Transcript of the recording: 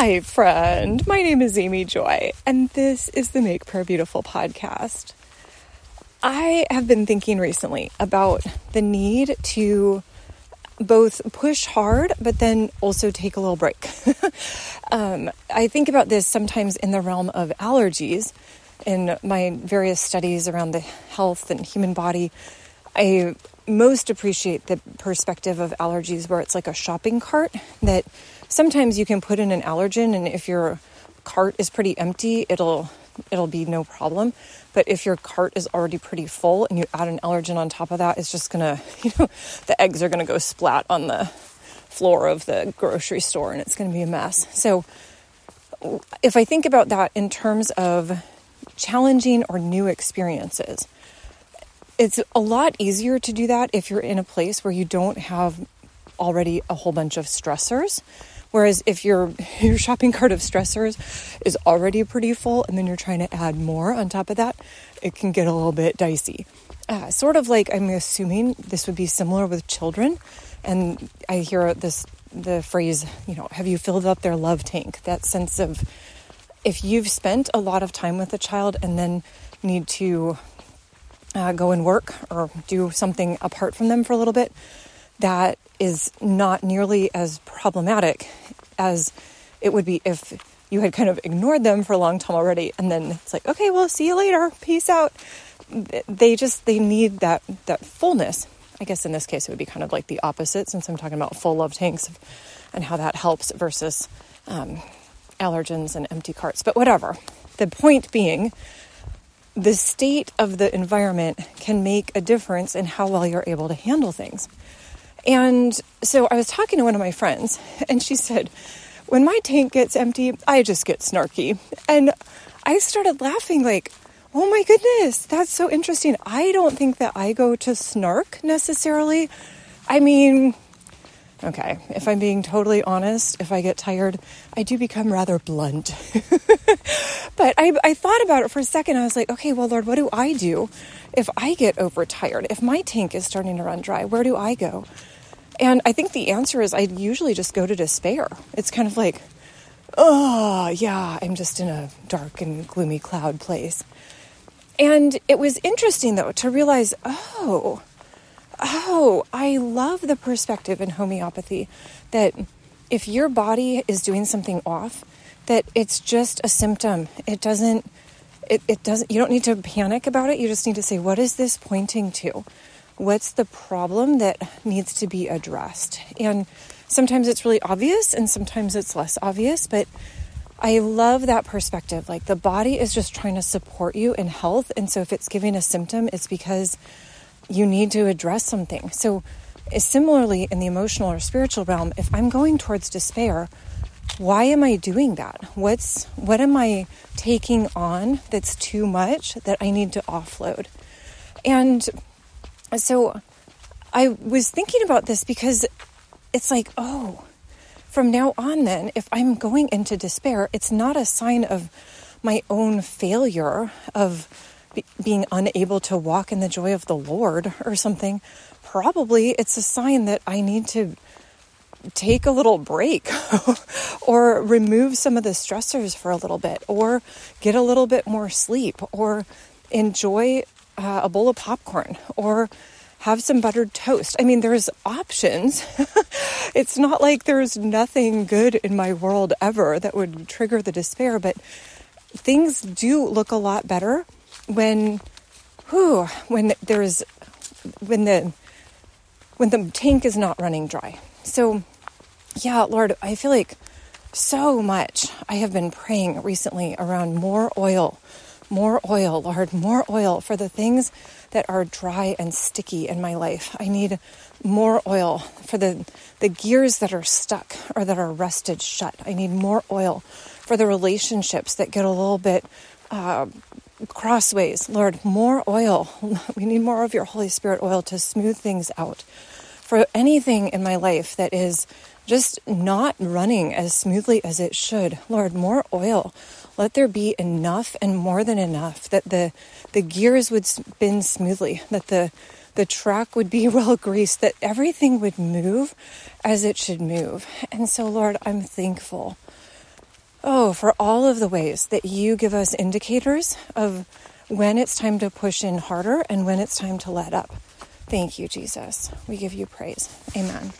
Hi, friend. My name is Amy Joy, and this is the Make Prayer Beautiful podcast. I have been thinking recently about the need to both push hard, but then also take a little break. um, I think about this sometimes in the realm of allergies. In my various studies around the health and human body, I most appreciate the perspective of allergies where it's like a shopping cart that sometimes you can put in an allergen and if your cart is pretty empty it'll it'll be no problem. But if your cart is already pretty full and you add an allergen on top of that it's just gonna you know the eggs are gonna go splat on the floor of the grocery store and it's gonna be a mess. So if i think about that in terms of challenging or new experiences it's a lot easier to do that if you're in a place where you don't have already a whole bunch of stressors Whereas if your your shopping cart of stressors is already pretty full and then you're trying to add more on top of that, it can get a little bit dicey. Uh, sort of like I'm assuming this would be similar with children, and I hear this the phrase, you know, have you filled up their love tank? That sense of if you've spent a lot of time with a child and then need to uh, go and work or do something apart from them for a little bit, that is not nearly as problematic as it would be if you had kind of ignored them for a long time already and then it's like okay well see you later. Peace out. They just they need that that fullness. I guess in this case it would be kind of like the opposite since i'm talking about full love tanks and how that helps versus um, allergens and empty carts but whatever. The point being the state of the environment can make a difference in how well you're able to handle things and so I was talking to one of my friends, and she said, When my tank gets empty, I just get snarky. And I started laughing, like, Oh my goodness, that's so interesting. I don't think that I go to snark necessarily. I mean, okay, if I'm being totally honest, if I get tired, I do become rather blunt. but I, I thought about it for a second. I was like, okay, well, Lord, what do I do if I get overtired? If my tank is starting to run dry, where do I go? And I think the answer is I usually just go to despair. It's kind of like, oh, yeah, I'm just in a dark and gloomy cloud place. And it was interesting, though, to realize, oh, oh, I love the perspective in homeopathy that if your body is doing something off, that it's just a symptom. It doesn't, it, it doesn't, you don't need to panic about it. You just need to say, what is this pointing to? what's the problem that needs to be addressed. And sometimes it's really obvious and sometimes it's less obvious, but I love that perspective. Like the body is just trying to support you in health. And so if it's giving a symptom, it's because you need to address something. So, similarly, in the emotional or spiritual realm, if I'm going towards despair, why am I doing that? What's what am I taking on that's too much that I need to offload? And so I was thinking about this because it's like, oh, from now on, then, if I'm going into despair, it's not a sign of my own failure of be- being unable to walk in the joy of the Lord or something. Probably it's a sign that I need to take a little break or remove some of the stressors for a little bit or get a little bit more sleep or enjoy uh, a bowl of popcorn or have some buttered toast. I mean, there's options. it's not like there's nothing good in my world ever that would trigger the despair, but things do look a lot better when, whew, when there's, when the, when the tank is not running dry. So, yeah, Lord, I feel like so much I have been praying recently around more oil more oil, Lord, more oil for the things that are dry and sticky in my life. I need more oil for the, the gears that are stuck or that are rusted shut. I need more oil for the relationships that get a little bit uh, crossways. Lord, more oil. We need more of your Holy Spirit oil to smooth things out. For anything in my life that is just not running as smoothly as it should, Lord, more oil let there be enough and more than enough that the the gears would spin smoothly, that the the track would be well greased, that everything would move as it should move. And so, Lord, I'm thankful Oh, for all of the ways that you give us indicators of when it's time to push in harder and when it's time to let up. Thank you, Jesus. We give you praise. Amen.